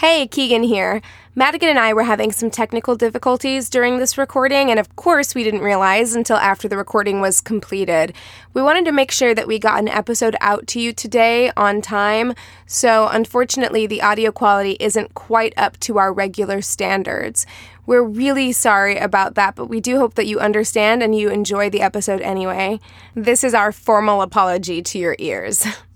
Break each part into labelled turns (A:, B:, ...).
A: Hey, Keegan here. Madigan and I were having some technical difficulties during this recording, and of course, we didn't realize until after the recording was completed. We wanted to make sure that we got an episode out to you today on time, so unfortunately, the audio quality isn't quite up to our regular standards. We're really sorry about that, but we do hope that you understand and you enjoy the episode anyway. This is our formal apology to your ears.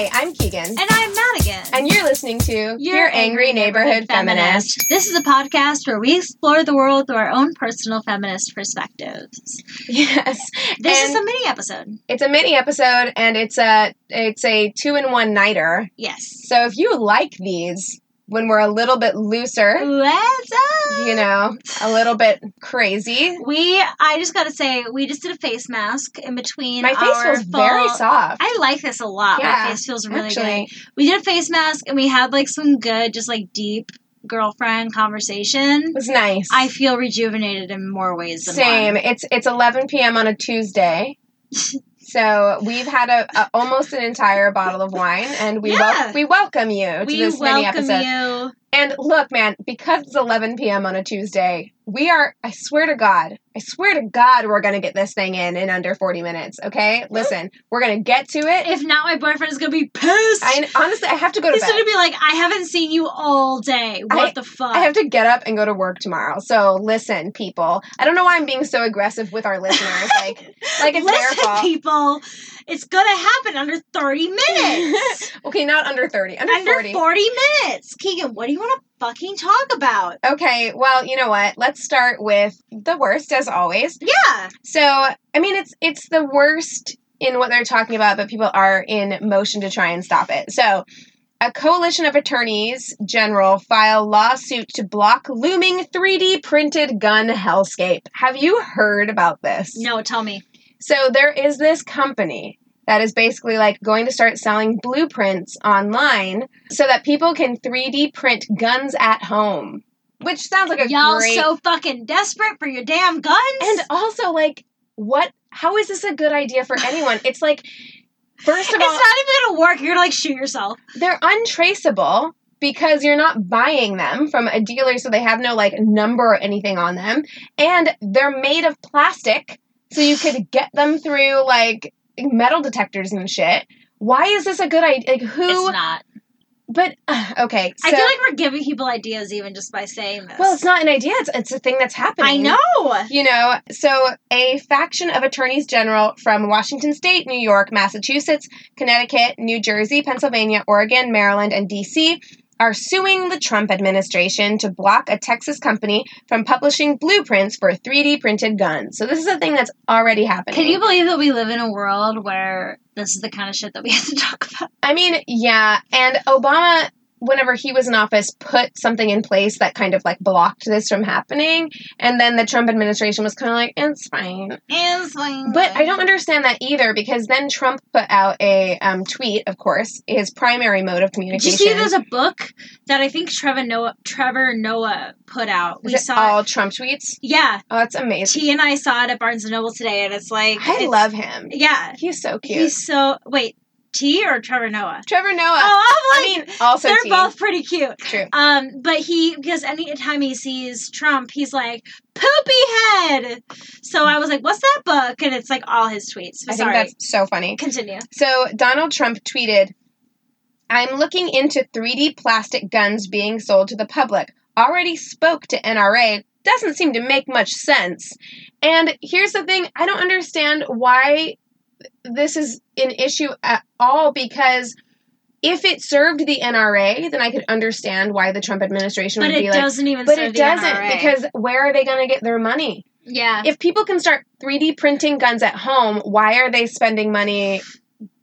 A: Hi, I'm Keegan.
B: And I'm Madigan.
A: And you're listening to Your, Angry Neighborhood Feminist.
B: This is a podcast where we explore the world through our own personal feminist perspectives.
A: Yes.
B: This
A: And
B: is a mini episode.
A: it's a mini episode and it's a it's a two in one nighter.
B: Yes.
A: So if you like these when we're a little bit looser, you know, a little bit crazy.
B: We I just gotta say, we just did a face mask in between.
A: My face feels very soft.
B: I like this a lot.
A: Yeah,
B: My face feels really
A: Actually,
B: good. We did a face mask and we had like some good, just like deep girlfriend conversation.
A: it was nice.
B: I feel rejuvenated in more ways than
A: Same.
B: one.
A: It's it's 11 p.m. on a Tuesday. So we've had a, a almost an entire bottle of wine, and we wel- we welcome you to
B: We
A: this mini episode.
B: you.
A: And look, man, because it's 11 p.m. on a Tuesday, we are, I swear to God, I swear to God, we're going to get this thing in in under 40 minutes, okay? Listen, we're going to get to it.
B: If not, my boyfriend is gonna be pissed.
A: I, honestly, I have to go to
B: He's
A: bed.
B: gonna be like, I haven't seen you all day. What the fuck?
A: I have to get up and go to work tomorrow. So listen, people. I don't know why I'm being so aggressive with our listeners. Like, like it's their
B: Listen,
A: fault.
B: people. It's gonna happen under 30 minutes.
A: okay, not under 30, under,
B: under
A: 40.
B: 40 minutes. Keegan, what do you want to fucking talk about?
A: Okay, well, you know what? Let's start with the worst as always.
B: Yeah.
A: So, I mean, it's it's the worst in what they're talking about, but people are in motion to try and stop it. So, a coalition of attorneys general file lawsuit to block looming 3D printed gun hellscape. Have you heard about this?
B: No, tell me.
A: So, there is this company that is basically like going to start selling blueprints online so that people can 3D print guns at home. Which sounds like a
B: Y'all
A: great
B: so fucking desperate for your damn guns?
A: and also, like, what? How is this a good idea for anyone? It's like, first of
B: it's
A: of
B: not even gonna work. You're gonna like shoot yourself.
A: they're untraceable. because you're not buying them from a dealer, so they have no like number or anything on them, and they're made of plastic, so you could get them through like metal detectors and shit. Why is this a good idea? Like who?
B: It's not.
A: But uh, okay, so
B: I feel like we're giving people ideas even just by saying this.
A: well, it's not an idea. It's it's a thing that's happening.
B: I know.
A: You know, so a faction of attorneys general from Washington State, New York, Massachusetts, Connecticut, New Jersey, Pennsylvania, Oregon, Maryland, and DC are suing the Trump administration to block a Texas company from publishing blueprints for 3D printed guns. So this is a thing that's already happening.
B: Can you believe that we live in a world where this is the kind of shit that we have to talk about?
A: I mean, yeah, and Obama whenever he was in office put something in place that kind of like blocked this from happening and then the Trump administration was kind of like it's fine.
B: It's fine.
A: But I don't understand that either because then Trump put out a um, tweet, of course, his primary mode of communication.
B: Did you see there's a book that I think Trevor Noah Trevor Noah put out? We
A: it
B: saw
A: all Trump tweets?
B: Yeah.
A: Oh, that's amazing.
B: He and I saw it at Barnes and Noble today and it's like
A: I love him.
B: Yeah.
A: He's so cute.
B: He's so wait, T or Trevor Noah?
A: Trevor Noah.
B: Oh, I'm
A: I
B: like
A: mean, also
B: they're
A: T.
B: both pretty cute.
A: True.
B: Um, but he because anytime he sees Trump, he's like poopy head. So I was like, "What's that book?" And it's like all his tweets.
A: I think that's so funny.
B: continue.
A: So Donald Trump tweeted, I'm looking into 3D plastic guns being sold to the public. Already spoke to NRA. Doesn't seem to make much sense. And here's the thing I don't understand why this is an issue at all because if it served the NRA, then I could understand why the Trump administration
B: But
A: would be like.
B: But it doesn't even.
A: but it doesn't
B: NRA.
A: because where are they going to get their money?
B: yeah,
A: if people can start 3D printing guns at home, why are they spending money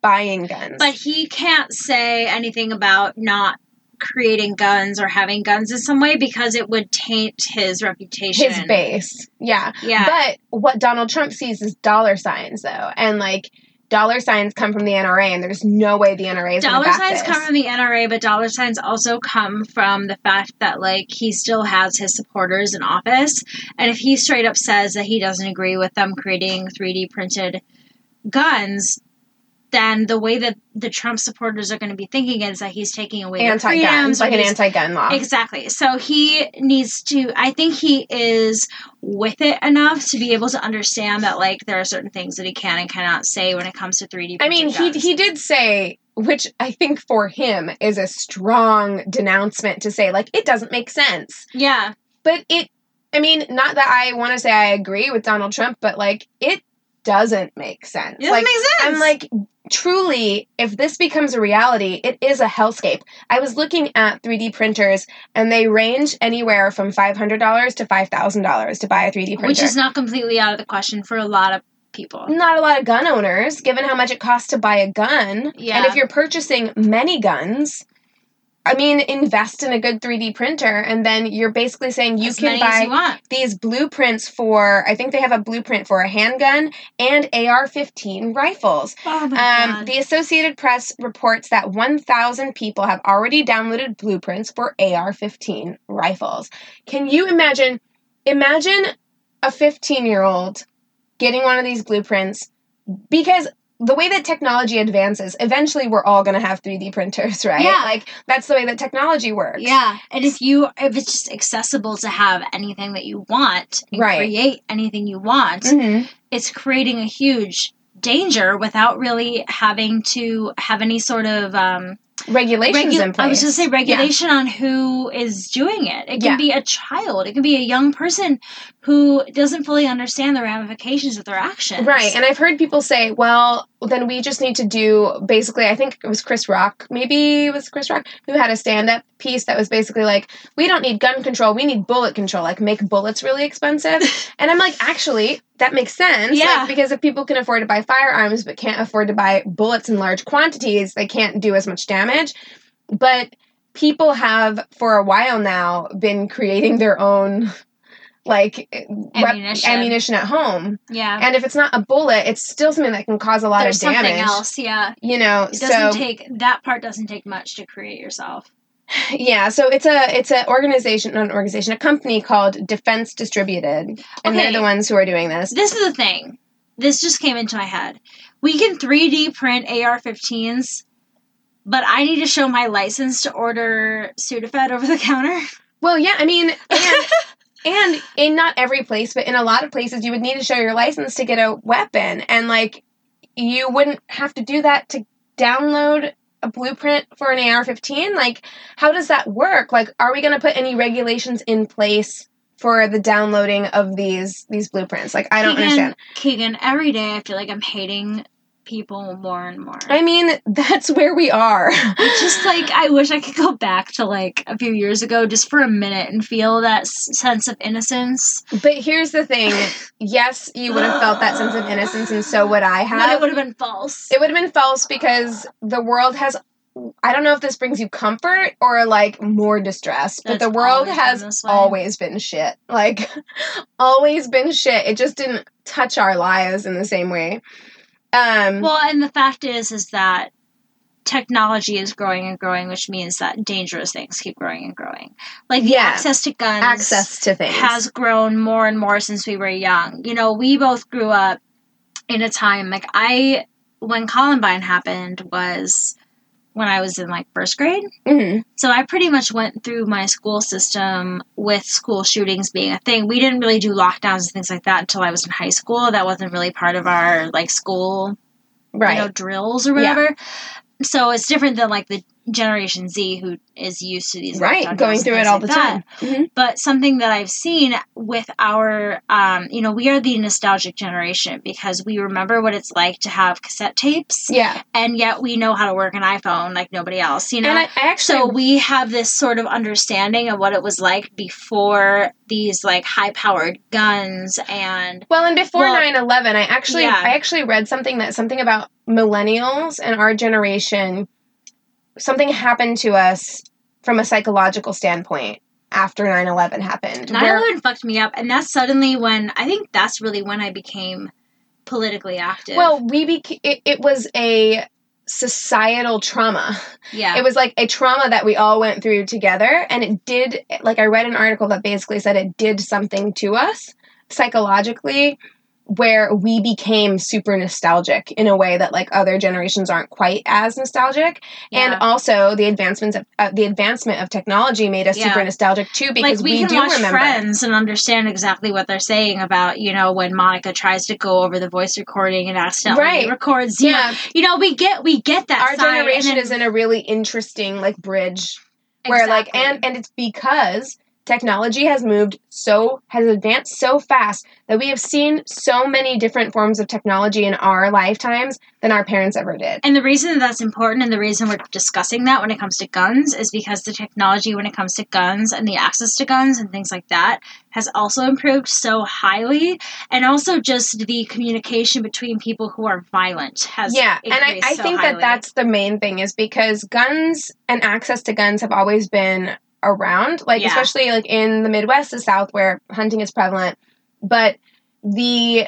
A: buying guns?
B: but he can't say anything about not creating guns or having guns in some way because it would taint his reputation.
A: his base. Yeah.
B: Yeah.
A: But what Donald Trump sees is dollar signs though. And like dollar signs come from the NRA and there's no way the NRA is
B: dollar signs
A: this.
B: come from the NRA, but dollar signs also come from the fact that like he still has his supporters in office, and if he straight up says that he doesn't agree with them creating 3D printed guns, then the way that the Trump supporters are going to be thinking is that he's taking away
A: anti-gun,
B: freedoms,
A: like an anti-gun law.
B: Exactly. So he needs to. I think he is with it enough to be able to understand that like there are certain things that he can and cannot say when it comes to 3D.
A: I mean, he he did say which I think for him is a strong denouncement to say like it doesn't make sense.
B: yeah.
A: But it, I mean, not that I want to say I agree with Donald Trump, but like it doesn't make sense.
B: It doesn't
A: like
B: make sense.
A: I'm like, truly, if this becomes a reality, it is a hellscape. I was looking at 3D printers, and they range anywhere from five hundred dollars to five thousand dollars to buy a 3D printer.
B: which is not completely out of the question for a lot of people.
A: not a lot of gun owners, given how much it costs to buy a gun.
B: Yeah.
A: And if you're purchasing many guns, I mean, invest in a good 3D printer, and then you're basically saying you
B: as
A: can buy
B: you
A: these blueprints for. I think they have a blueprint for a handgun and AR-15 rifles.
B: Oh my
A: Um, the Associated Press reports that 1,000 people have already downloaded blueprints for AR-15 rifles. Can you imagine? Imagine a 15-year-old getting one of these blueprints because the way that technology advances, eventually we're all going to have 3D printers, right?
B: Yeah.
A: Like that's the way that technology works.
B: yeah, and if you if it's just accessible to have anything that you want and
A: Right.
B: create anything you want,
A: Mhm.
B: it's creating a huge danger without really having to have any sort of um
A: Regulations
B: regu-
A: in place.
B: I was going to say regulation on who is doing it. It can
A: Yeah.
B: be a child. It can be a young person who doesn't fully understand the ramifications of their actions.
A: Right. And I've heard people say, well, then we just need to do basically, I think it was Chris Rock, maybe it was Chris Rock, who had a stand up piece that was basically like, we don't need gun control, we need bullet control, like make bullets really expensive. and I'm like, actually, that makes sense.
B: Yeah.
A: Like, because if people can afford to buy firearms but can't afford to buy bullets in large quantities, they can't do as much damage. But people have, for a while now, been creating their own. Like
B: Ammunition.
A: ammunition at home,
B: Yeah.
A: and if it's not a bullet, it's still something that can cause a lot
B: There's
A: of damage.
B: something else. Yeah.
A: You know,
B: It doesn't
A: so
B: take that part doesn't take much to create yourself.
A: yeah, so it's a it's an organization, not an organization, a company called Defense Distributed, and they're the ones who are doing this.
B: This is the thing. This just came into my head. We can 3D print AR-15s but I need to show my license to order Sudafed over the counter.
A: Well, yeah, I mean, and, and in not every place, but in a lot of places, you would need to show your license to get a weapon. And like, you wouldn't have to do that to download a blueprint for an AR 15? Like, how does that work? Like, are we going to put any regulations in place? For the downloading of these these blueprints, like I don't
B: Keegan,
A: understand.
B: Keegan, every day I feel like I'm hating people more and more.
A: I mean, that's where we are.
B: It's just like I wish I could go back to like a few years ago just for a minute and feel that s- sense of innocence.
A: But here's the thing. Yes, you would have felt that sense of innocence, and so would I have.
B: But it would have been false.
A: It would have been false because the world has. I don't know if this brings you comfort or like more distress, but
B: That's
A: the world
B: always
A: has
B: way.
A: always been shit. Like, always been shit. It just didn't touch our lives in the same way. Um,
B: Well, and the fact is, is that technology is growing and growing, which means that dangerous things keep growing and growing. Like
A: Yeah.
B: access to guns
A: access to things.
B: has grown more and more since we were young. You know, we both grew up in a time like I when Columbine happened was when I was in like first grade.
A: Mhm.
B: So I pretty much went through my school system with school shootings being a thing. We didn't really do lockdowns and things like that until I was in high school. That wasn't really part of our like school
A: Right.
B: you know drills or whatever. So it's different than like the Generation Z who is used to these
A: right. Going through it all
B: like
A: the
B: that.
A: time. Mhm.
B: But something that I've seen with our, um, you know, we are the nostalgic generation because we remember what it's like to have cassette tapes,
A: Yeah.
B: and yet we know how to work an iPhone like nobody else. You know,
A: And I, I actually.
B: so we have this sort of understanding of what it was like before these like high powered guns and
A: Well, and before
B: Well,
A: 9/11, I actually
B: yeah.
A: I actually read something that something about millennials and our generation something happened to us from a psychological standpoint after 9/11 happened.
B: 9
A: where-
B: 11 fucked me up. And that's suddenly when I think that's really when I became politically active.
A: well, we bec- it, it was a societal trauma.
B: yeah.
A: It was like a trauma that we all went through together and it did like I read an article that basically said it did something to us psychologically where we became super nostalgic in a way that like other generations aren't quite as nostalgic and also the advancements of uh, the advancement of technology made us
B: Yeah.
A: super nostalgic too because
B: like we,
A: we,
B: can
A: do
B: watch
A: remember
B: Friends and understand exactly what they're saying about you know when Monica tries to go over the voice recording and accidentally
A: Right.
B: records.
A: Yeah
B: you know we get we get that.
A: our generation
B: then-
A: is in a really interesting like bridge where like and and it's because technology has moved so has advanced so fast that we have seen so many different forms of technology in our lifetimes than our parents ever did
B: And the reason that that's important and the reason we're discussing that when it comes to guns is because the technology when it comes to guns and the access to guns and things like that has also improved so highly. And also just the communication between people who are violent has
A: yeah and i, I
B: so
A: think
B: highly.
A: that that's the main thing is because guns and access to guns have always been around like
B: Yeah.
A: especially like in the midwest the south where hunting is prevalent but the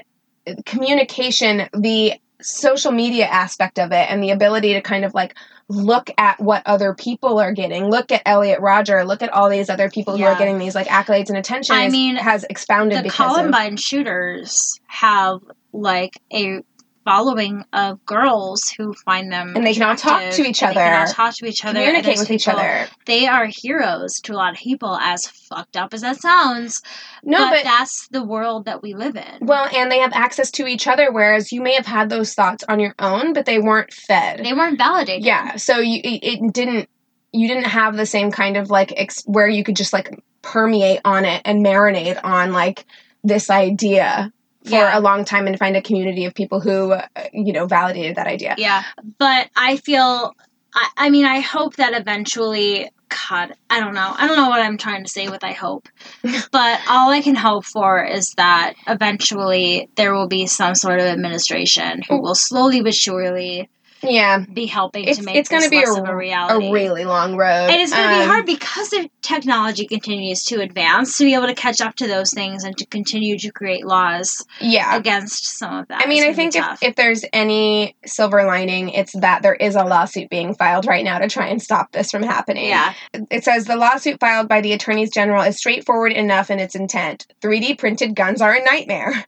A: communication the social media aspect of it and the ability to kind of like look at what other people are getting look at Elliot Rodger look at all these other people who are getting these like accolades and attention
B: I mean,
A: has expounded
B: the
A: because of
B: Columbine shooters have like a following of girls who find them
A: And they can all talk to each
B: and They can all
A: other,
B: talk to each other.
A: communicate with each other
B: They are heroes to a lot of people, as fucked up as that sounds.
A: no
B: but,
A: but
B: that's the world that we live in.
A: Well, and they have access to each other, whereas you may have had those thoughts on your own, but they weren't fed.
B: they weren't validated.
A: yeah, so you it, it didn't you didn't have the same kind of like ex- where you could just like permeate on it and marinate on like this idea for
B: Yeah.
A: a long time and find a community of people who uh, you know validated that idea.
B: Yeah, but I feel, I, I mean, I hope that eventually, God, I don't know. I don't know what I'm trying to say with I hope. but all I can hope for is that eventually there will be some sort of administration who will slowly but surely
A: Yeah,
B: be helping
A: it's
B: to make
A: it's going to be
B: less
A: a,
B: of a
A: a really long road,
B: and it's going to be
A: Um,
B: hard because the technology continues to advance to be able to catch up to those things and to continue to create laws
A: Yeah,
B: against some of that.
A: I mean, I think if, if there's any silver lining, it's that there is a lawsuit being filed right now to try and stop this from happening.
B: yeah,
A: It says the lawsuit filed by the attorneys general is straightforward enough in its intent. 3D printed guns are a nightmare.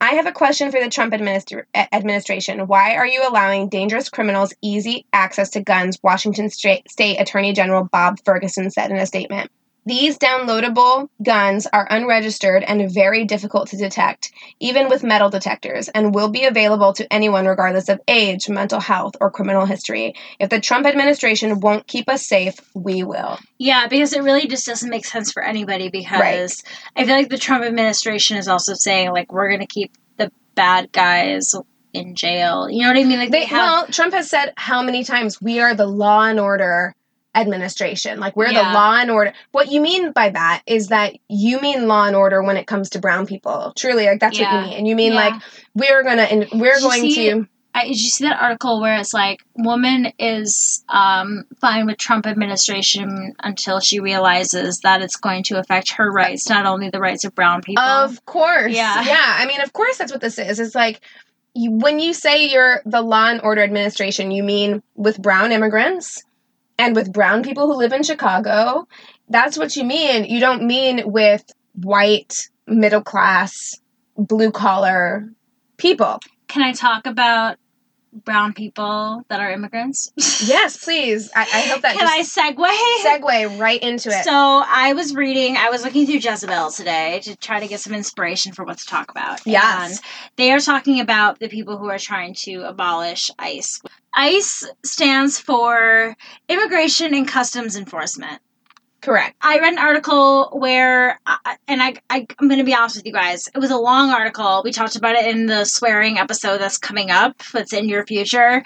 A: I have a question for the Trump administra- administration. Why are you allowing dangerous criminals easy access to guns? Washington State, State Attorney General Bob Ferguson said in a statement. These downloadable guns are unregistered and very difficult to detect, even with metal detectors, and will be available to anyone regardless of age, mental health, or criminal history. If the Trump administration won't keep us safe, we will.
B: Yeah, because it really just doesn't make sense for anybody because right. I feel like the Trump administration is also saying, like, we're going to keep the bad guys in jail. You know what I mean? Like
A: they, they have, well, Trump has said how many times we are the law and order administration. Like we're yeah. the law and order. What you mean by that is that you mean law and order when it comes to brown people. Truly, like that's yeah. what you mean. And you mean yeah. like we're gonna and we're did going
B: see,
A: to.
B: I, did you see that article where it's like woman is um, fine with Trump administration until she realizes that it's going to affect her rights, not only the rights of brown people.
A: Of course, yeah, yeah. I mean, of course, that's what this is. It's like when you say you're the law and order administration, you mean with brown immigrants and with brown people who live in Chicago. That's what you mean. You don't mean with white, middle class, blue collar people.
B: Can I talk about brown people that are immigrants?
A: yes, please. I, I hope that.
B: Can I segue?
A: Segue right into it.
B: So I was reading. I was looking through Jezebel today to try to get some inspiration for what to talk about.
A: Yes, and
B: they are talking about the people who are trying to abolish ICE. ICE stands for Immigration and Customs Enforcement.
A: Correct.
B: I read an article where, uh, and I, I am going to be honest with you guys. It was a long article. We talked about it in the swearing episode that's coming up. That's in your future.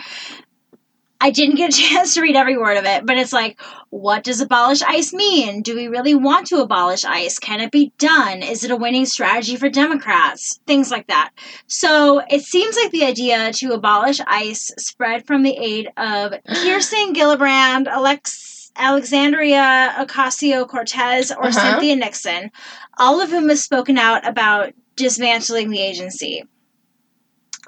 B: I didn't get a chance to read every word of it, but it's like, what does abolish ICE mean? Do we really want to abolish ICE? Can it be done? Is it a winning strategy for Democrats? Things like that. So it seems like the idea to abolish ICE spread from the aid of Kirsten Gillibrand, Alex Alexandria Ocasio Cortez, or uh-huh. Cynthia Nixon, all of whom have spoken out about dismantling the agency.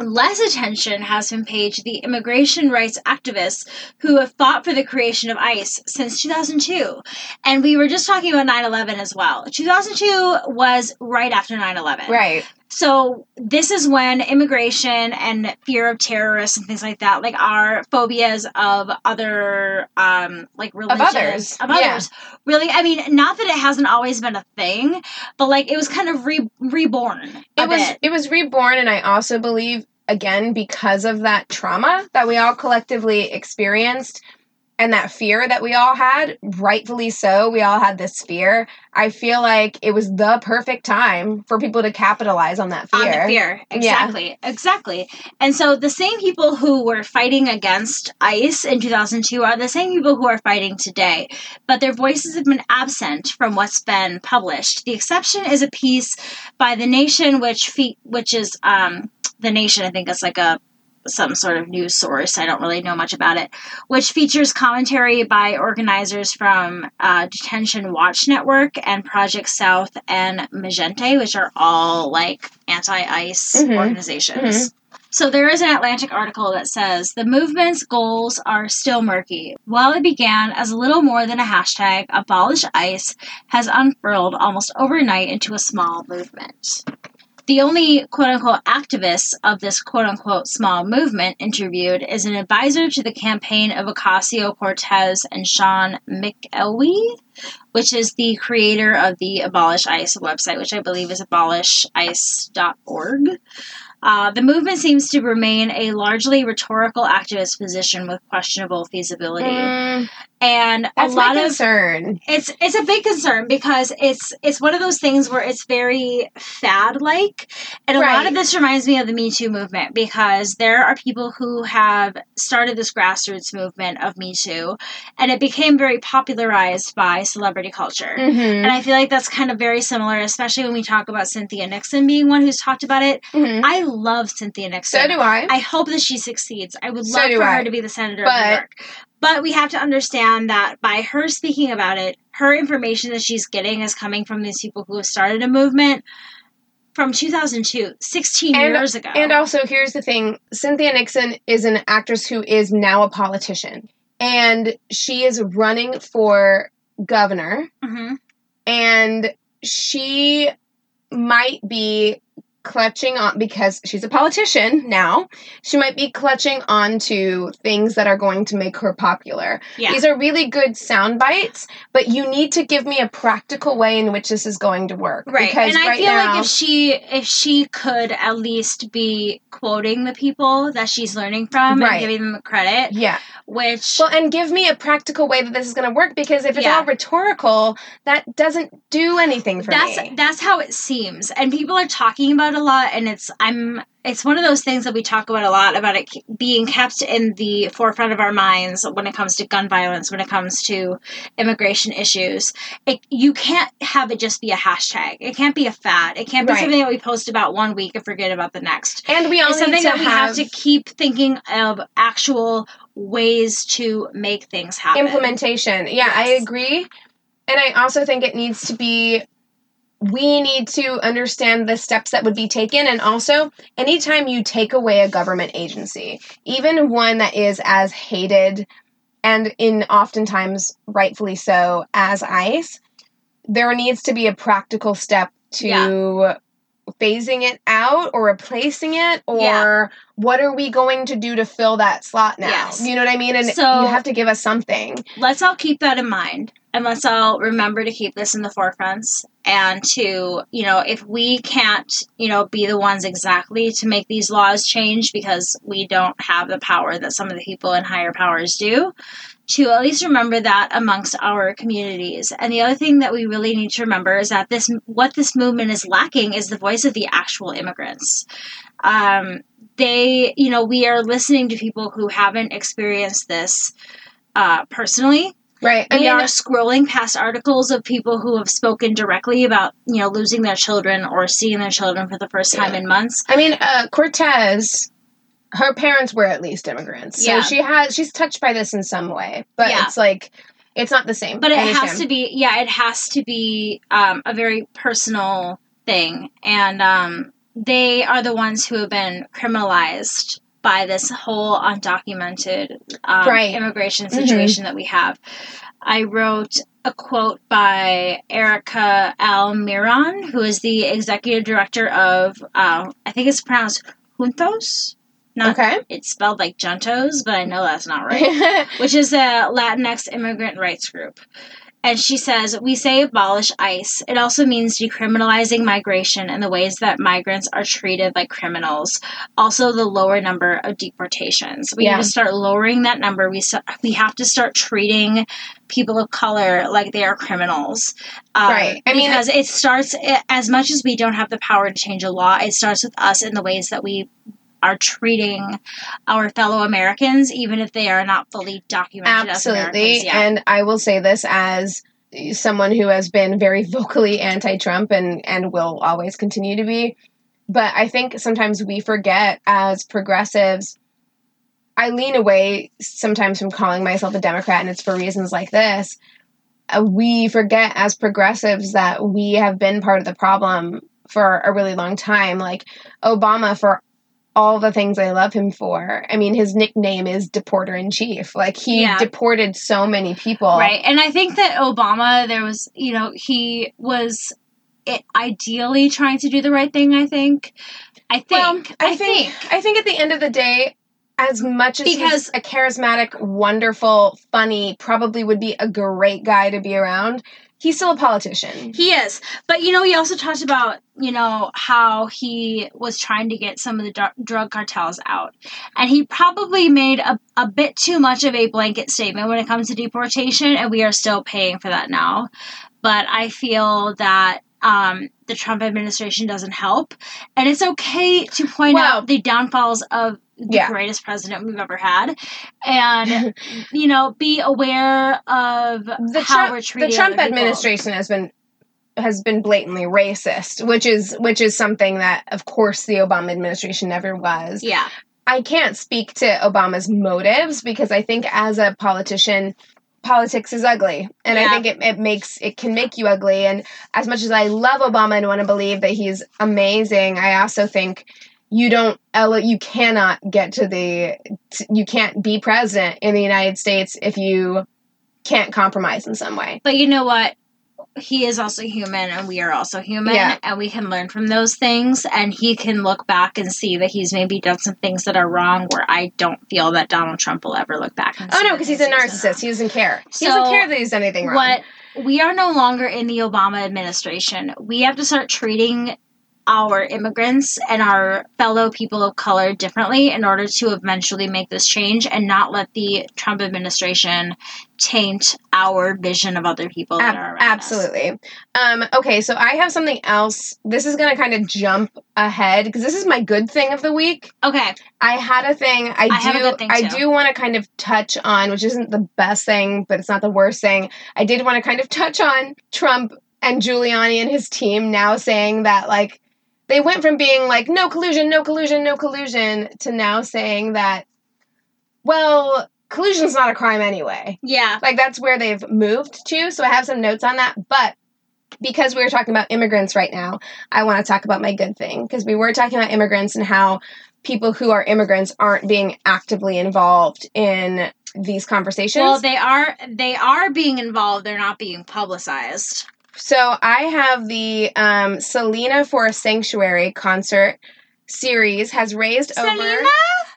B: Less attention has been paid to the immigration rights activists who have fought for the creation of ICE since 2002. And we were just talking about 9 11 as well. 2002 was right after 9 11.
A: Right.
B: So this is when immigration and fear of terrorists and things like that, like our phobias of other, um, like religions
A: of others,
B: of others, yeah. really. I mean, not that it hasn't always been a thing, but like it was kind of re- reborn.
A: It was.
B: Bit.
A: It was reborn, and I also believe again because of that trauma that we all collectively experienced and that fear that we all had, rightfully so, we all had this fear. I feel like it was the perfect time for people to capitalize on that fear. On
B: the fear, exactly, yeah. exactly. And so the same people who were fighting against ICE in 2002 are the same people who are fighting today, but their voices have been absent from what's been published. The exception is a piece by The Nation, which fe- which is um, The Nation. I think it's like a some sort of news source. I don't really know much about it, which features commentary by organizers from uh, Detention Watch Network and Project South and Mijente, which are all like anti ICE mm-hmm. organizations. Mm-hmm. So there is an Atlantic article that says the movement's goals are still murky. While it began as a little more than a hashtag, abolish ICE has unfurled almost overnight into a small movement. The only quote unquote activist of this quote unquote small movement interviewed is an advisor to the campaign of Ocasio Cortez and Sean McElwee, which is the creator of the Abolish ICE website, which I believe is abolishice.org. Uh, the movement seems to remain a largely rhetorical activist position with questionable feasibility. Mm, and
A: a
B: lot
A: of concern.
B: It's it's a big concern because it's it's one of those things where it's very fad like, and a right. lot of this reminds me of the Me Too movement because there are people who have started this grassroots movement of Me Too, and it became very popularized by celebrity culture. Mm-hmm. And I feel like that's kind of very similar, especially when we talk about Cynthia Nixon being one who's talked about it. Mm-hmm. I love Cynthia Nixon.
A: So do I.
B: I hope that she succeeds. I would love so for I. her to be the senator but, of New York. But we have to understand that by her speaking about it, her information that she's getting is coming from these people who have started a movement from 2002, 16 and, years ago.
A: And also, here's the thing Cynthia Nixon is an actress who is now a politician. And she is running for governor. Mm-hmm. And she might be clutching on because she's a politician now. She might be clutching on to things that are going to make her popular.
B: Yeah.
A: These are really good sound bites, but you need to give me a practical way in which this is going to work.
B: Right.
A: Because
B: and I
A: right
B: feel
A: now,
B: like if she if she could at least be quoting the people that she's learning from
A: Right.
B: and giving them the credit,
A: yeah.
B: which
A: Well, and give me a practical way that this is going to work because if it's
B: Yeah.
A: all rhetorical, that doesn't do anything for
B: that's
A: me.
B: that's how it seems and people are talking about it a lot and it's i'm it's one of those things that we talk about a lot about it being kept in the forefront of our minds when it comes to gun violence when it comes to immigration issues it, you can't have it just be a hashtag it can't be a fad it can't be
A: Right.
B: something that we post about one week and forget about the next
A: and we all
B: it's something that we have to keep thinking of actual ways to make things happen
A: implementation. Yeah, I agree. And I also think it needs to be we need to understand the steps that would be taken and also anytime you take away a government agency, even one that is as hated and in oftentimes rightfully so as ICE, there needs to be a practical step to
B: Yeah.
A: phasing it out or replacing it or
B: Yeah.
A: what are we going to do to fill that slot now?
B: Yes.
A: You know what I mean? And
B: So-
A: you have to give us something.
B: let's all keep that in mind and let's all remember to keep this in the forefronts and to you know if we can't you know be the ones exactly to make these laws change because we don't have the power that some of the people in higher powers do to at least remember that amongst our communities. And the other thing that we really need to remember is that this what this movement is lacking is the voice of the actual immigrants. Um, they you know we are listening to people who haven't experienced this uh, personally
A: Right. I
B: we
A: mean,
B: are scrolling past articles of people who have spoken directly about you know losing their children or seeing their children for the first time
A: Yeah.
B: in months
A: I mean, uh, Cortez, her parents were at least immigrants, so
B: Yeah.
A: she has she's touched by this in some way, but
B: Yeah.
A: it's like it's not the same.
B: but it has to be yeah it has to be um, a very personal thing and um, they are the ones who have been criminalized by this whole undocumented um,
A: Right.
B: immigration
A: Mhm.
B: situation that we have i wrote a quote by Erika Almirón who is the executive director of uh, i think it's pronounced juntos not
A: Okay.
B: it's spelled like juntos but i know that's not right which is a Latinx immigrant rights group. And she says, We say abolish ICE. It also means decriminalizing migration and the ways that migrants are treated like criminals. Also, the lower number of deportations. We
A: Yeah.
B: need to start lowering that number. We, s- we have to start treating people of color like they are criminals. Um,
A: Right. I mean-
B: because it starts, as much as we don't have the power to change a law, it starts with us in the ways that we are treating our fellow Americans, even if they are not fully documented as
A: Absolutely.
B: Yeah.
A: And I will say this as someone who has been very vocally anti-Trump and and will always continue to be. But I think sometimes we forget as progressives I lean away sometimes from calling myself a Democrat and it's for reasons like this. Uh, we forget as progressives that we have been part of the problem for a really long time like Obama for all the things I love him for. I mean, his nickname is Deporter in Chief. Like he
B: Yeah.
A: deported so many people.
B: Right. And I think that Obama, there was, you know, he was ideally trying to do the right thing, I think. I think.
A: Well, I, think, I think at the end of the day, as much as
B: Because-
A: he's a charismatic, wonderful, funny, probably would be a great guy to be around, he's still a politician.
B: He is. But, you know, he also talked about, you know, how he was trying to get some of the dr- drug cartels out. And he probably made a, a bit too much of a blanket statement when it comes to deportation, and we are still paying for that now. But I feel that um, the Trump administration doesn't help. And it's okay to point
A: Well-
B: out the downfalls of the
A: Yeah.
B: greatest president we've ever had. And, you know, be aware of
A: the
B: how
A: Trump,
B: we're
A: the Trump administration has been has been blatantly racist, which is which is something that, of course, the Obama administration never was.
B: Yeah.
A: I can't speak to Obama's motives because I think as a politician, politics is ugly. And I think it, it makes it can make you ugly. And as much as I love Obama and want to believe that he's amazing, I also think you don't you cannot get to the t- you can't be president in the United States if you can't compromise in some way.
B: But you know what? He is also human and we are also human
A: Yeah.
B: and we can learn from those things and he can look back and see that he's maybe done some things that are wrong where I don't feel that Donald Trump will ever look back and
A: Oh no, because he's a
B: things he's done
A: narcissist. He doesn't care. he doesn't care that he's done anything wrong.
B: What we are no longer in the Obama administration. We have to start treating our immigrants and our fellow people of color differently in order to eventually make this change and not let the Trump administration taint our vision of other people that
A: Ab-
B: are around us.
A: absolutely. Um, okay, so I have something else. This is going to kind of jump ahead because this is my good thing of the week.
B: Okay.
A: I had a thing. I,
B: I
A: do.
B: have a good thing,
A: I
B: too.
A: do want to kind of touch on, which isn't the best thing, but it's not the worst thing. I did want to kind of touch on Trump and Giuliani and his team now saying that like they went from being like no collusion, no collusion, no collusion to now saying that well collusion's not a crime anyway.
B: Yeah.
A: Like that's where they've moved to. So I have some notes on that, but because we were talking about immigrants right now, I want to talk about my good thing because we were talking about immigrants and how people who are immigrants aren't being actively involved in these conversations.
B: Well, they are they are being involved. They're not being publicized.
A: So I have the um, Selena for a Sanctuary concert series has raised over
B: Selena?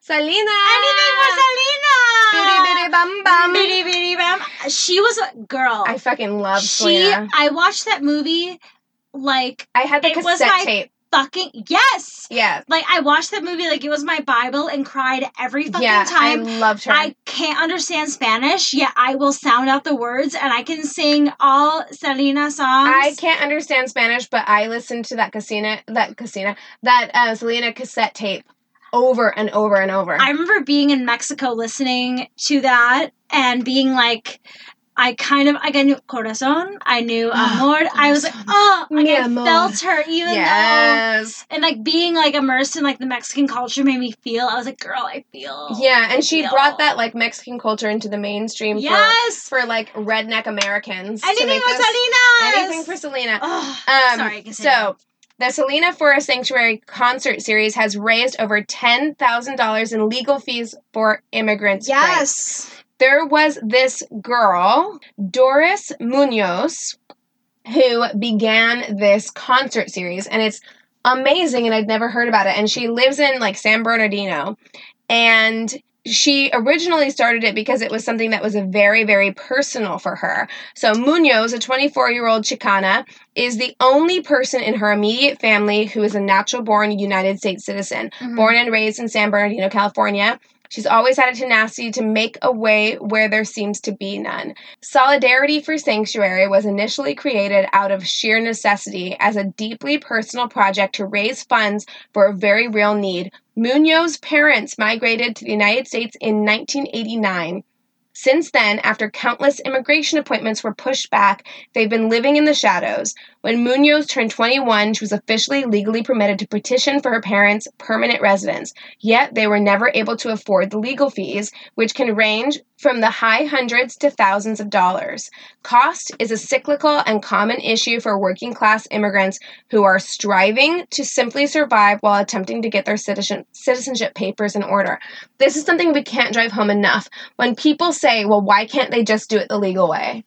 A: Selena
B: Anything for Selena.
A: Bitty bitty bum bum.
B: Bitty. She was a girl.
A: I fucking love
B: she.
A: Selena.
B: I watched that movie like
A: I had the cassette
B: my-
A: tape.
B: Fucking yes.
A: Yeah,
B: Like I watched that movie like it was my Bible and cried every fucking
A: yeah,
B: time.
A: I loved her.
B: I can't understand Spanish, yet I will sound out the words and I can sing all Selena songs.
A: I can't understand Spanish, but I listened to that Casina, that Casina, that uh, Selena cassette tape over and over and over.
B: I remember being in Mexico listening to that and being like, I kind of I knew corazon, I knew amor. I was like, oh, like
A: Mi
B: I
A: amor.
B: felt her even though
A: yes.
B: and like being like immersed in like the Mexican culture made me feel. I was like, girl, I feel.
A: Yeah, and she
B: feel.
A: brought that like Mexican culture into the mainstream
B: Yes.
A: for, for like redneck Americans.
B: Anything for Selena.
A: Anything for Selena.
B: Oh,
A: Um,
B: sorry. Continue.
A: So, the Selena for a Sanctuary concert series has raised over $10,000 in legal fees for immigrants' rights. There was this girl, Doris Munoz, who began this concert series, and it's amazing, and I'd never heard about it. And she lives in like San Bernardino, and she originally started it because it was something that was a very, very personal for her. So Munoz, a 24 year old Chicana, is the only person in her immediate family who is a natural born United States citizen
B: Mhm.
A: born and raised in San Bernardino, California. She's always had a tenacity to make a way where there seems to be none. Solidarity for Sanctuary was initially created out of sheer necessity as a deeply personal project to raise funds for a very real need. Munoz's parents migrated to the United States in 1989. Since then, after countless immigration appointments were pushed back, they've been living in the shadows. When Munoz turned 21, she was officially legally permitted to petition for her parents' permanent residence. Yet they were never able to afford the legal fees, which can range from the high hundreds to thousands of dollars. Cost is a cyclical and common issue for working class immigrants who are striving to simply survive while attempting to get their citizen- citizenship papers in order. This is something we can't drive home enough. When people say, well, why can't they just do it the legal way?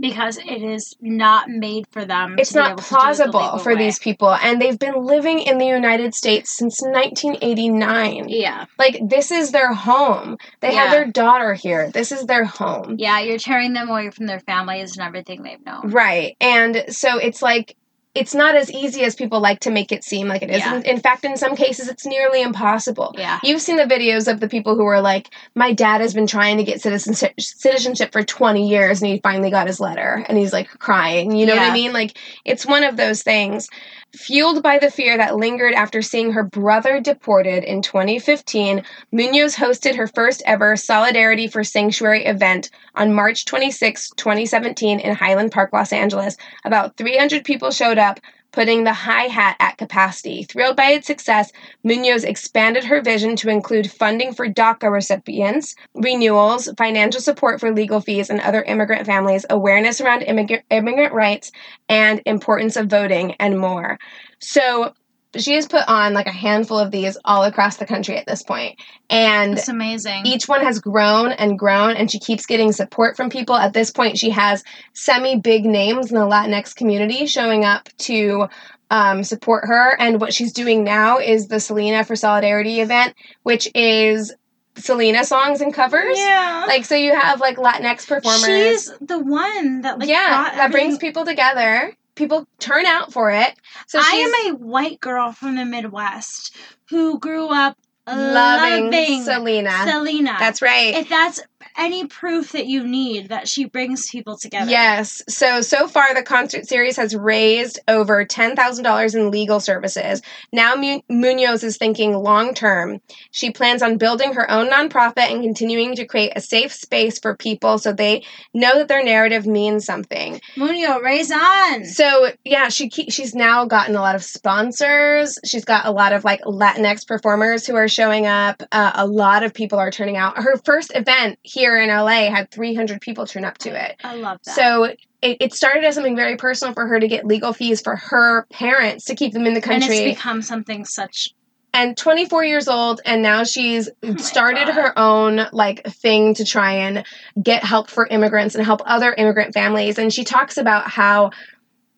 B: Because it is not made for them.
A: It's not
B: able to do it the
A: plausible for
B: way.
A: these people, and they've been living in the United States since 1989.
B: Yeah,
A: Like, this is their home. They have
B: Yeah.
A: their daughter here. This is their home.
B: yeah. You're tearing them away from their families and everything they've known.
A: Right. And so it's like, it's not as easy as people like to make it seem like it is.
B: Yeah.
A: In, in fact, in some cases, it's nearly impossible.
B: Yeah.
A: You've seen the videos of the people who are like, my dad has been trying to get citizenship, citizenship for 20 years and he finally got his letter and he's like crying. You know what I mean? Like, it's one of those things. Fueled by the fear that lingered after seeing her brother deported in 2015, Munoz hosted her first ever Solidarity for Sanctuary event on March 26, 2017, in Highland Park, Los Angeles. About 300 people showed up, putting the hi hat at capacity. Thrilled by its success, Munoz expanded her vision to include funding for DACA recipients, renewals, financial support for legal fees and other immigrant families, awareness around immigrant, immigrant rights, and importance of voting, and more. So, she has put on like a handful of these all across the country at this point, and
B: It's amazing.
A: each one has grown and grown and she keeps getting support from people. At this point she has semi big names in the latinx community showing up to um, support her. And what she's doing now is the selena for solidarity event which is selena songs and covers.
B: Yeah.
A: like so you have like latinx performers.
B: She's the one that like
A: yeah that brings people together people turn out for it. So
B: I am a white girl from the Midwest who grew up
A: loving,
B: loving
A: selena.
B: Selena.
A: that's right.
B: If that's any proof that you need that she brings people together.
A: Yes. So so far, the concert series has raised over ten thousand dollars in legal services. Now Mu- Munoz is thinking long term. She plans on building her own nonprofit and continuing to create a safe space for people so they know that their narrative means something.
B: Munio, raise on.
A: So yeah, she ke- she's now gotten a lot of sponsors. She's got a lot of like Latinx performers who are showing up. Uh, a lot of people are turning out. Her first event here in LA had 300 people turn up to it.
B: I love that.
A: So it, it started as something very personal for her to get legal fees for her parents to keep them in the country.
B: and it's become something such
A: And, 24 years old, and now she's oh
B: my
A: started
B: God.
A: her own like thing to try and get help for immigrants and help other immigrant families. And she talks about how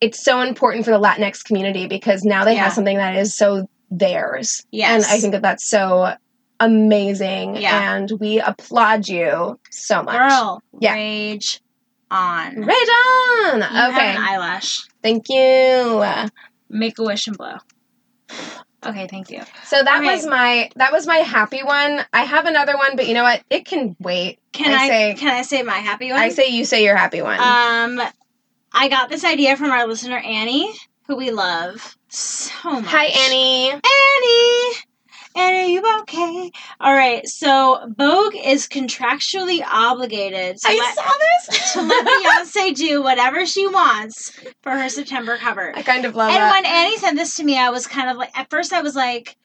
A: it's so important for the Latinx community because now they
B: Yeah.
A: have something that is so theirs.
B: yes.
A: And I think that that's so amazing.
B: Yeah.
A: And we applaud you so much.
B: girl,
A: Yeah.
B: rage on.
A: Right on.
B: You have
A: okay.
B: an eyelash.
A: Thank you.
B: Make a wish and blow. Okay, thank you.
A: So that
B: Okay.
A: was my that was my happy one. I have another one, but you know what? It can wait.
B: Can
A: I
B: I,
A: say-
B: can I say my happy one?
A: I say you say your happy one.
B: Um, I got this idea from our listener Annie, who we love so much.
A: Hi Annie.
B: Annie. Annie, are you okay? All right. So Vogue is contractually obligated to let,
A: saw this.
B: to let Beyonce do whatever she wants for her September cover.
A: I kind of love it.
B: And
A: that.
B: when Annie said this to me, I was kind of like, at first, I was like,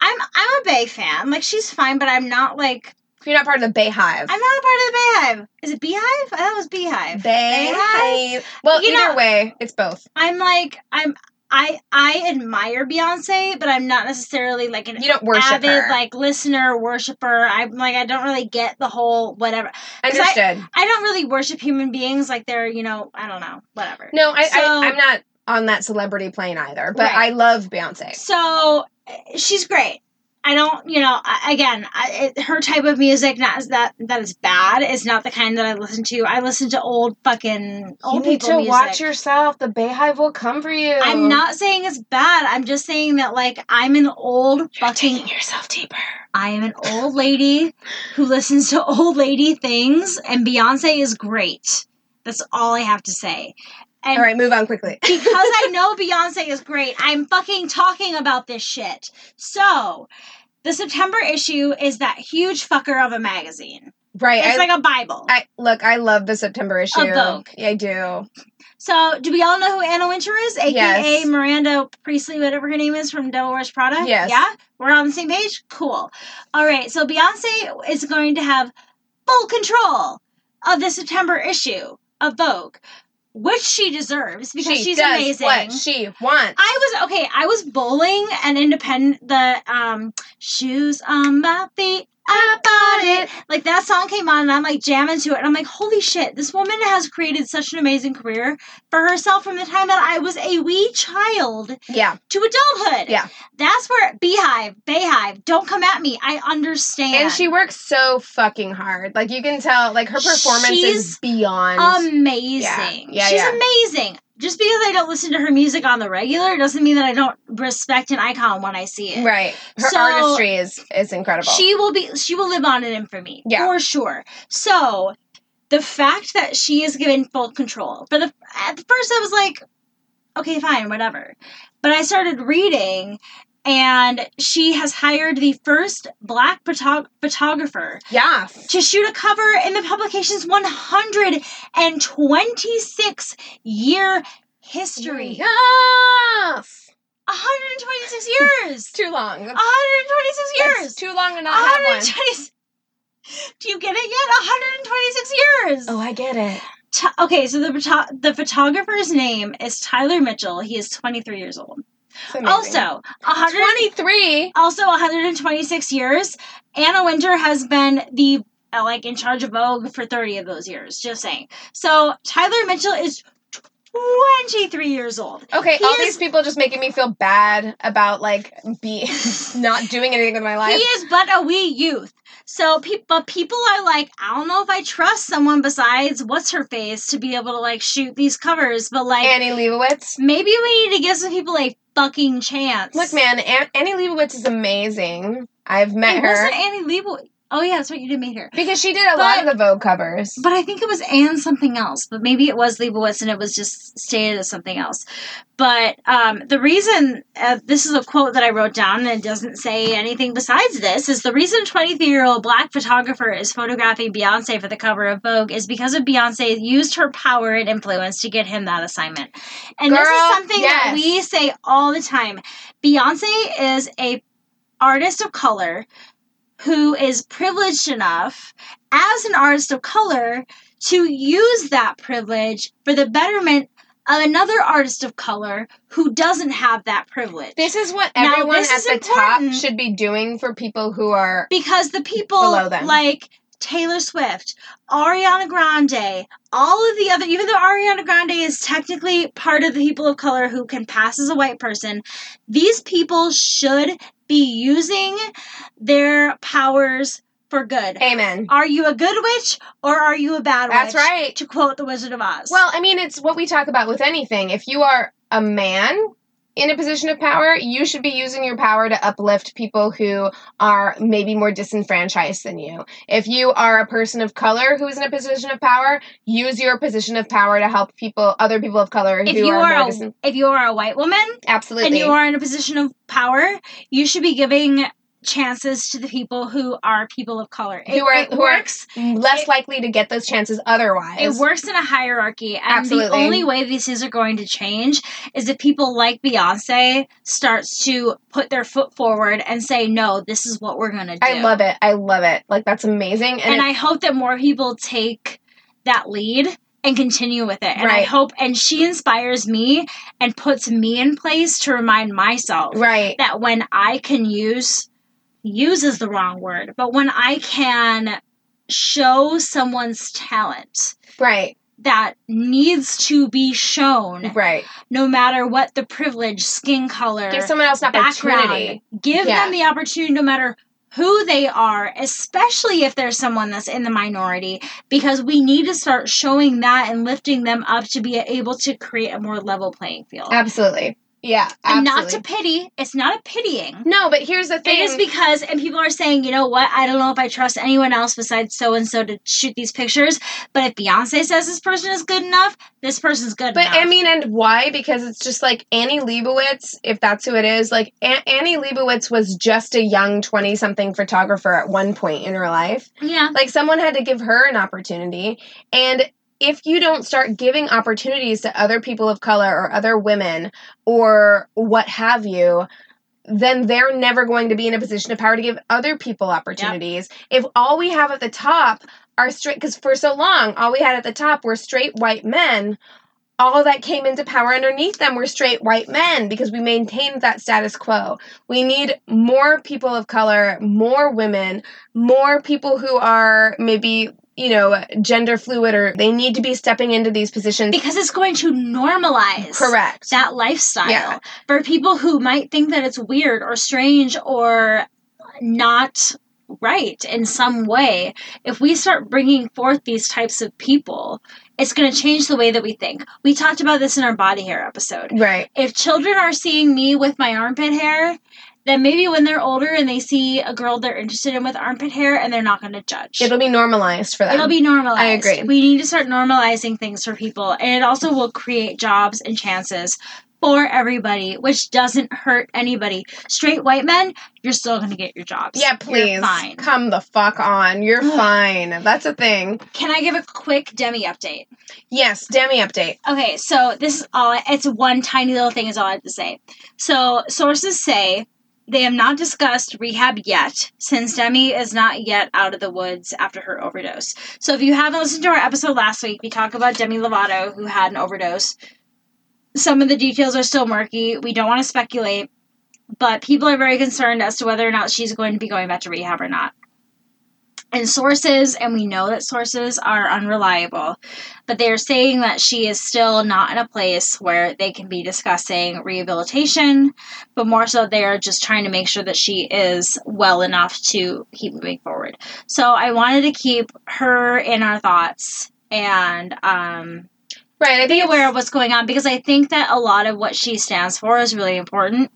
B: I'm I'm a Bey fan. Like she's fine, but I'm not like
A: You're not part of the Beyhive.
B: I'm not a part of the Beyhive. Is it Beehive? I thought it was Beehive.
A: Bay
B: Beyhive?
A: Hive. Well,
B: You
A: either
B: know-
A: way, it's both.
B: I'm like I'm I I admire Beyonce, but I'm not necessarily like an
A: You don't worship
B: avid
A: her.
B: like listener worshiper. I'm like I don't really get the whole whatever. I-
A: Understood.
B: I don't really worship human beings like they're you know I don't know whatever.
A: no, I,
B: So-
A: I I'm not on that celebrity plane either, but
B: Right.
A: I love Beyonce.
B: So uh, she's great. I don't, you know, again, I, it, her type of music, not as that that is bad, is not the kind that I listen to. I listen to old fucking old
A: you need
B: people
A: to
B: music.
A: watch yourself. The Beyhive will come for you.
B: I'm not saying it's bad. I'm just saying that like I'm an old
A: You're
B: fucking
A: taking yourself deeper.
B: I am an old lady who listens to old lady things, and Beyonce is great. That's all I have to say. And
A: All right, move on quickly.
B: because I know Beyonce is great, I'm fucking talking about this shit. So, the September issue is that huge fucker of a magazine.
A: Right.
B: It's
A: I,
B: like a Bible.
A: I look. I love the September issue.
B: Of Vogue.
A: Yeah, I do.
B: so, do we all know who Anna Wintour is? AKA
A: Yes.
B: Miranda Priestly, whatever her name is from Devil Wears Prada?
A: Yes.
B: Yeah? We're on the same page? Cool. All right, so Beyonce is going to have full control of the September issue of Vogue, which she deserves because
A: she
B: she's amazing.
A: what she wants.
B: I was okay. I was bowling and independent. The um shoes on my feet. I bought it. Like that song came on and I'm like jamming to it. And I'm like, holy shit, this woman has created such an amazing career for herself from the time that I was a wee child
A: yeah,
B: to adulthood.
A: Yeah.
B: That's where Beehive, Beyhive, don't come at me. I understand.
A: and she works so fucking hard. Like you can tell, like her performance
B: She's
A: is beyond.
B: amazing.
A: Yeah,
B: She's
A: yeah.
B: amazing. Just because I don't listen to her music on the regular doesn't mean that I don't respect an icon when I see it.
A: right, her
B: So-
A: artistry is is incredible.
B: She will be she will live on in infamy.
A: Yeah.
B: For sure. So the fact that she is given full control. For the at first I was like, okay, fine, whatever. But I started reading and she has hired the first black photog- photographer
A: yeah,
B: to shoot a cover in the publication's 126 year history.
A: Yes,
B: 126 years.
A: too long.
B: 126
A: It's
B: years.
A: too long to not have one.
B: Do you get it yet? 126 years.
A: Oh, I get it.
B: T- okay, so the the photographer's name is Tyler Mitchell. He is 23 years old. Also, 100,
A: 23.
B: also 126 years. Anna Wintour has been the uh, like in charge of Vogue for 30 of those years. Just saying. So Tyler Mitchell is 23 years old.
A: Okay,
B: He
A: all
B: is-
A: these people just making me feel bad about like be not doing anything with my life.
B: He is but a wee youth. So, pe- but people are like, I don't know if I trust someone besides what's her face to be able to like shoot these covers. But like,
A: Annie Leibovitz.
B: maybe we need to give some people a fucking chance.
A: Look, man, An- Annie Leibovitz is amazing. I've met
B: it
A: her
B: wasn't Annie Leibovitz. Oh yeah, that's what You did meet her.
A: because she did a lot of the Vogue covers.
B: But I think it was Anne something else. But maybe it was Leibovitz and it was just stated as something else. But um, the reason uh, this is a quote that I wrote down and it doesn't say anything besides this is the reason 23 year old black photographer is photographing Beyonce for the cover of Vogue is because of Beyonce used her power and influence to get him that assignment. And this is something that we say all the time. Beyonce is a artist of color who is privileged enough as an artist of color to use that privilege for the betterment of another artist of color who doesn't have that privilege.
A: This is what
B: Now,
A: everyone
B: this
A: at the top should be doing for people who are
B: because the people
A: Below them.
B: like Taylor Swift, Ariana Grande, all of the other, even though Ariana Grande is technically part of the people of color who can pass as a white person, these people should be using their powers for good.
A: Amen.
B: Are you a good witch or are you a bad witch?
A: That's right.
B: To quote the Wizard of Oz.
A: Well, I mean, it's what we talk about with anything. If you are a man in a position of power, you should be using your power to uplift people who are maybe more disenfranchised than you. If you are a person of color who is in a position of power, use your position of power to help people, other people of color
B: if
A: who
B: you
A: are,
B: are
A: more
B: a, if you are a white woman
A: absolutely.
B: and you are in a position of power, you should be giving chances to the people who are people of color. It,
A: Who are-
B: it
A: who are
B: works.
A: less
B: it-
A: likely to get those chances otherwise.
B: It works in a hierarchy, and
A: Absolutely.
B: the only way these things are going to change is if people like Beyonce starts to put their foot forward and say, "No, this is what we're going to do."
A: I love it. I love it. Like that's amazing.
B: and,
A: And,
B: I hope that more people take that lead and continue with it. And I hope, and she inspires me and puts me in place to remind myself
A: right.
B: that when I can use, use is the wrong word, but when I can show someone's talent
A: Right.
B: that needs to be shown,
A: Right.
B: no matter what the privilege, skin color,
A: Give someone else an
B: background. Give
A: Yeah.
B: them the opportunity no matter who they are, especially if there's someone that's in the minority, because we need to start showing that and lifting them up to be able to create a more level playing field.
A: Absolutely. Yeah.
B: and not to pity, it's not a pitying.
A: No, but here's the thing.
B: It is because, and people are saying, you know what? I don't know if I trust anyone else besides so and so to shoot these pictures. But if Beyonce says this person is good enough, this person's good enough.
A: But
B: enough.
A: I mean, and why? Because it's just like Annie Leibovitz, if that's who it is. Like A- Annie Leibovitz was just a young twenty-something photographer at one point in her life.
B: yeah,
A: Like someone had to give her an opportunity, and if you don't start giving opportunities to other people of color or other women or what have you. Then they're never going to be in a position of power to give other people opportunities. If all we have at the top are straight, because for so long, all we had at the top were straight white men, all that came into power underneath them were straight white men because we maintained that status quo. We need more people of color, more women, more people who are maybe, you know, gender fluid or they need to be stepping into these positions.
B: because it's going to normalize
A: Correct.
B: that lifestyle
A: Yeah.
B: for people who might think that it's weird or strange or not right in some way. If we start bringing forth these types of people, it's going to change the way that we think. We talked about this in our body hair episode.
A: right.
B: If children are seeing me with my armpit hair, then maybe when they're older and they see a girl they're interested in with armpit hair and they're not going to judge.
A: It'll be normalized for them.
B: It'll be normalized.
A: I agree.
B: We need to start normalizing things for people, and it also will create jobs and chances for everybody, which doesn't hurt anybody. Straight white men, you're still going to get your jobs.
A: yeah, please. Come the fuck on. You're fine. That's a thing.
B: Can I give a quick Demi update?
A: Yes, Demi update.
B: Okay, so this is all. It's one tiny little thing. Is all I have to say. So sources say. They have not discussed rehab yet, since Demi is not yet out of the woods after her overdose. So, if you haven't listened to our episode last week, we talk about Demi Lovato, who had an overdose. some of the details are still murky. We don't want to speculate, but people are very concerned as to whether or not she's going to be going back to rehab or not. And sources, and we know that sources are unreliable, but they're saying that she is still not in a place where they can be discussing rehabilitation, but more so they are just trying to make sure that she is well enough to keep moving forward. So I wanted to keep her in our thoughts and um,
A: Right. I
B: be aware of what's going on because I think that a lot of what she stands for is really important,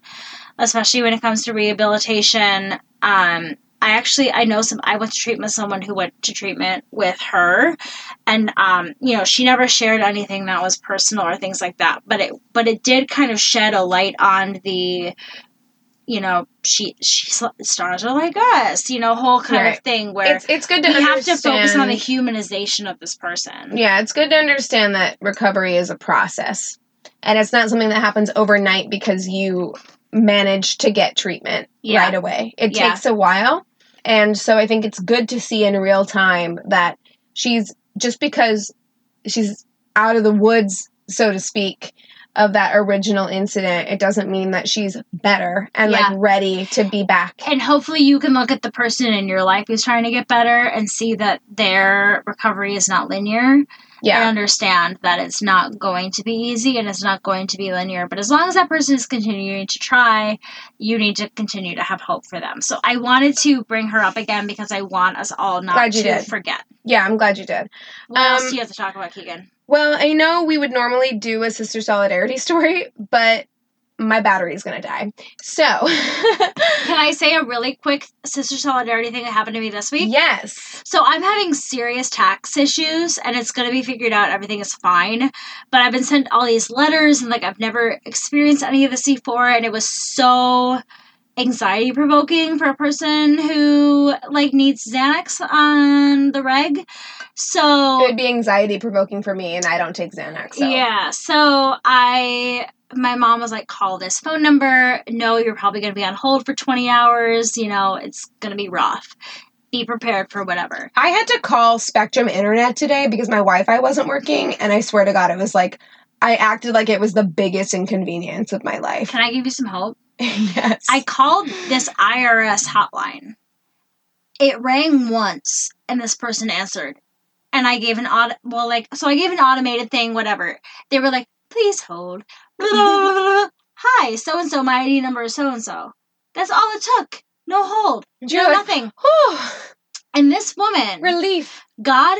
B: especially when it comes to rehabilitation. Um, I actually I know some I went to treatment with someone who went to treatment with her and um, you know, she never shared anything that was personal or things like that. But it but it did kind of shed a light on the you know, she she stars are like us, you know, whole kind
A: Right.
B: of thing where
A: it's it's good to
B: we have to focus on the humanization of this person.
A: Yeah, it's good to understand that recovery is a process. And it's not something that happens overnight because you manage to get treatment
B: Yeah.
A: right away. It
B: Yeah.
A: takes a while. And so I think it's good to see in real time that she's just because she's out of the woods, so to speak, of that original incident, it doesn't mean that she's better and
B: Yeah.
A: like ready to be back.
B: and hopefully you can look at the person in your life who's trying to get better and see that their recovery is not linear
A: Yeah.
B: understand that it's not going to be easy and it's not going to be linear but as long as that person is continuing to try you need to continue to have hope for them so i wanted to bring her up again because i want us all not
A: Glad you
B: to
A: did.
B: forget
A: Yeah, I'm glad you did.
B: what else
A: Um,
B: do you have to talk about keegan
A: Well, I know we would normally do a sister solidarity story, but my battery's gonna die. So,
B: can i say a really quick sister solidarity thing that happened to me this week
A: yes.
B: So I'm having serious tax issues and it's going to be figured out. Everything is fine. But I've been sent all these letters and like I've never experienced any of this before and it was so anxiety provoking for a person who like needs Xanax on the reg. So, it
A: would be anxiety provoking for me, and I don't take Xanax. So.
B: yeah, so I my mom was like, call this phone number. No, you're probably going to be on hold for 20 hours. You know, it's going to be rough. Be prepared for whatever.
A: I had to call Spectrum Internet today because my Wi Fi wasn't working, and I swear to God, it was like I acted like it was the biggest inconvenience of my life.
B: Can I give you some hope?
A: yes.
B: I called this IRS hotline. It rang once and this person answered. And I gave an auto well like so I gave an automated thing, whatever. They were like, please hold. Hi, so and so, my ID number is so and so. That's all it took. No hold. No
A: like,
B: nothing.
A: "Whew,
B: And this woman
A: relief.
B: God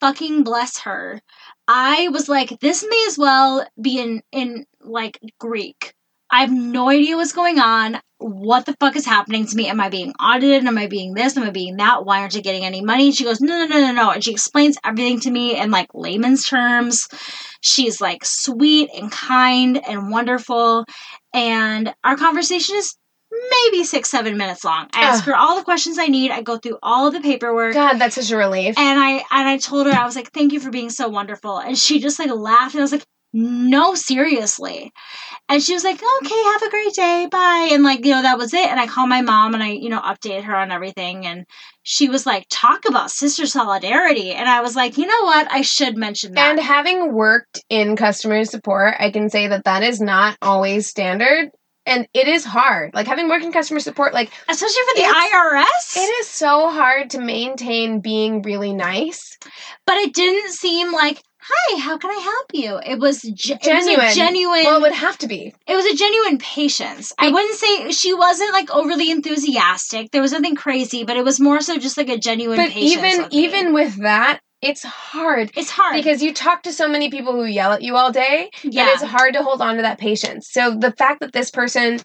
B: fucking bless her. I was like, this may as well be in in like Greek. I have no idea what's going on. What the fuck is happening to me? Am I being audited? Am I being this? Am I being that? Why aren't you getting any money? And she goes, no, no, no, no, no. And she explains everything to me in like layman's terms. She's like sweet and kind and wonderful. And our conversation is maybe six, seven minutes long. I ask her all the questions I need. I go through all of the paperwork.
A: God, that's such a relief.
B: And I and I told her I was like, "Thank you for being so wonderful." And she just like laughed, and I was like, "No, seriously." And she was like, "Okay, have a great day, bye." And like you know that was it. And I called my mom and I you know updated her on everything, and she was like, "Talk about sister solidarity." And I was like, "You know what? I should mention that."
A: And having worked in customer support, I can say that that is not always standard. And it is hard. Like having worked in customer support, like
B: Especially for the IRS.
A: it is so hard to maintain being really nice.
B: but it didn't seem like, "Hi, how can I help you?" It was, ge- it was
A: Genuine.
B: genuine.
A: Well, it would have to be.
B: it was a genuine patience. I
A: Be-
B: wouldn't say she wasn't like overly enthusiastic. There was nothing crazy, but it was more so just like a genuine
A: But
B: patience.
A: even
B: with me.
A: even with that, it's hard
B: it's hard
A: because you talk to so many people who yell at you all day
B: yeah,
A: it's hard to hold on to that patience. So the fact that this person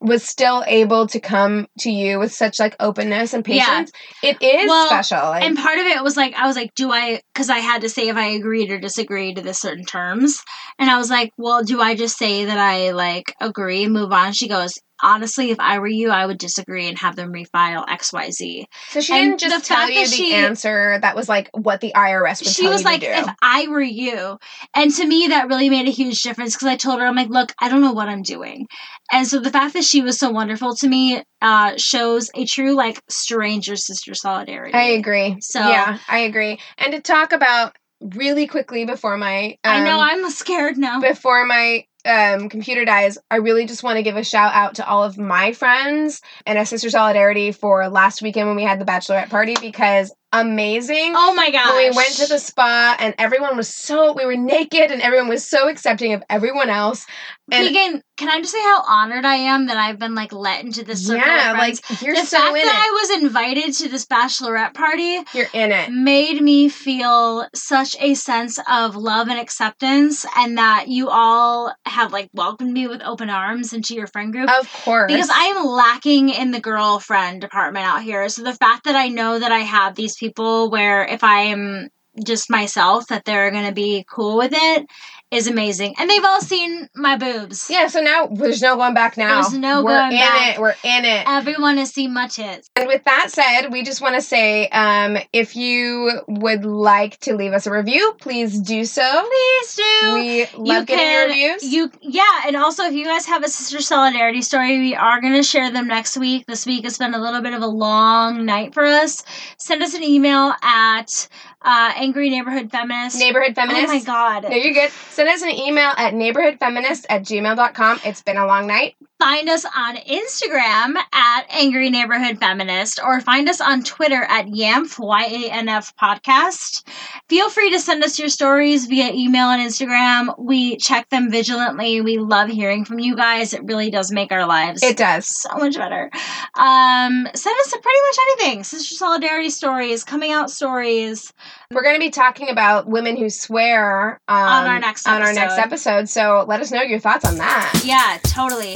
A: was still able to come to you with such like openness and patience Yeah. it is
B: Well,
A: special. Like,
B: and part of it was like I was like, do I? Because I had to say if I agreed or disagreed to the certain terms, and I was like, well, do I just say that I like agree, and move on? She goes. Honestly, if I were you, I would disagree and have them refile X, Y, Z.
A: so she
B: and
A: didn't just tell you the
B: she-
A: answer that was like what the IRS would
B: she was like, if I were you. And to me, that really made a huge difference because I told her, I'm like, look, I don't know what I'm doing. And so the fact that she was so wonderful to me uh, shows a true, like, stranger sister solidarity.
A: I agree.
B: So-
A: yeah, I agree. And to talk about really quickly before my, um,
B: I know, I'm scared now.
A: before my um, computer dies, I really just want to give a shout out to all of my friends and a sister solidarity for last weekend when we had the bachelorette party because amazing.
B: Oh my gosh.
A: We went to the spa and everyone was so we were naked and everyone was so accepting of everyone else. And
B: Keegan, can I just say how honored I am that I've been like let into this circle
A: yeah, like you're
B: the
A: so
B: fact
A: in
B: that
A: it.
B: I was invited to this bachelorette party
A: you're in it.
B: made me feel such a sense of love and acceptance and that you all have like welcomed me with open arms into your friend group
A: Of course.
B: because I am lacking in the girlfriend department out here. So the fact that I know that I have these people where if I am just myself that they're going to be cool with it is amazing. And they've all seen my boobs.
A: Yeah, so now there's no going back now.
B: There's no
A: We're
B: going
A: in
B: back.
A: it. We're in it.
B: Everyone has seen my tits.
A: And with that said, we just want to say um, if you would like to leave us a review, please do so.
B: Please do.
A: We love getting your reviews.
B: You yeah, and also if you guys have a sister solidarity story, we are gonna share them next week. This week has been a little bit of a long night for us. Send us an email at uh, angry neighborhood feminist.
A: Neighborhood Feminist.
B: Oh my god.
A: No, you're good. Send us an email at neighborhoodfeminist at gmail.com. It's been a long night.
B: Find us on Instagram at Angry Neighborhood Feminist or find us on Twitter at YANF, Y-A-N-F podcast. Feel free to send us your stories via email and Instagram. We check them vigilantly. We love hearing from you guys. It really does make our lives
A: It does.
B: so much better. Um, send us pretty much anything. Sister Solidarity stories, coming out stories.
A: We're going to be talking about women who swear um,
B: On our next
A: on our next episode. So let us know your thoughts on that.
B: Yeah, totally.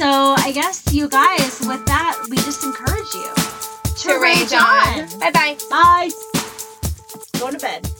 B: So I guess you guys, with that, we just encourage you
A: To rage on. Bye bye.
B: Bye. Going to bed.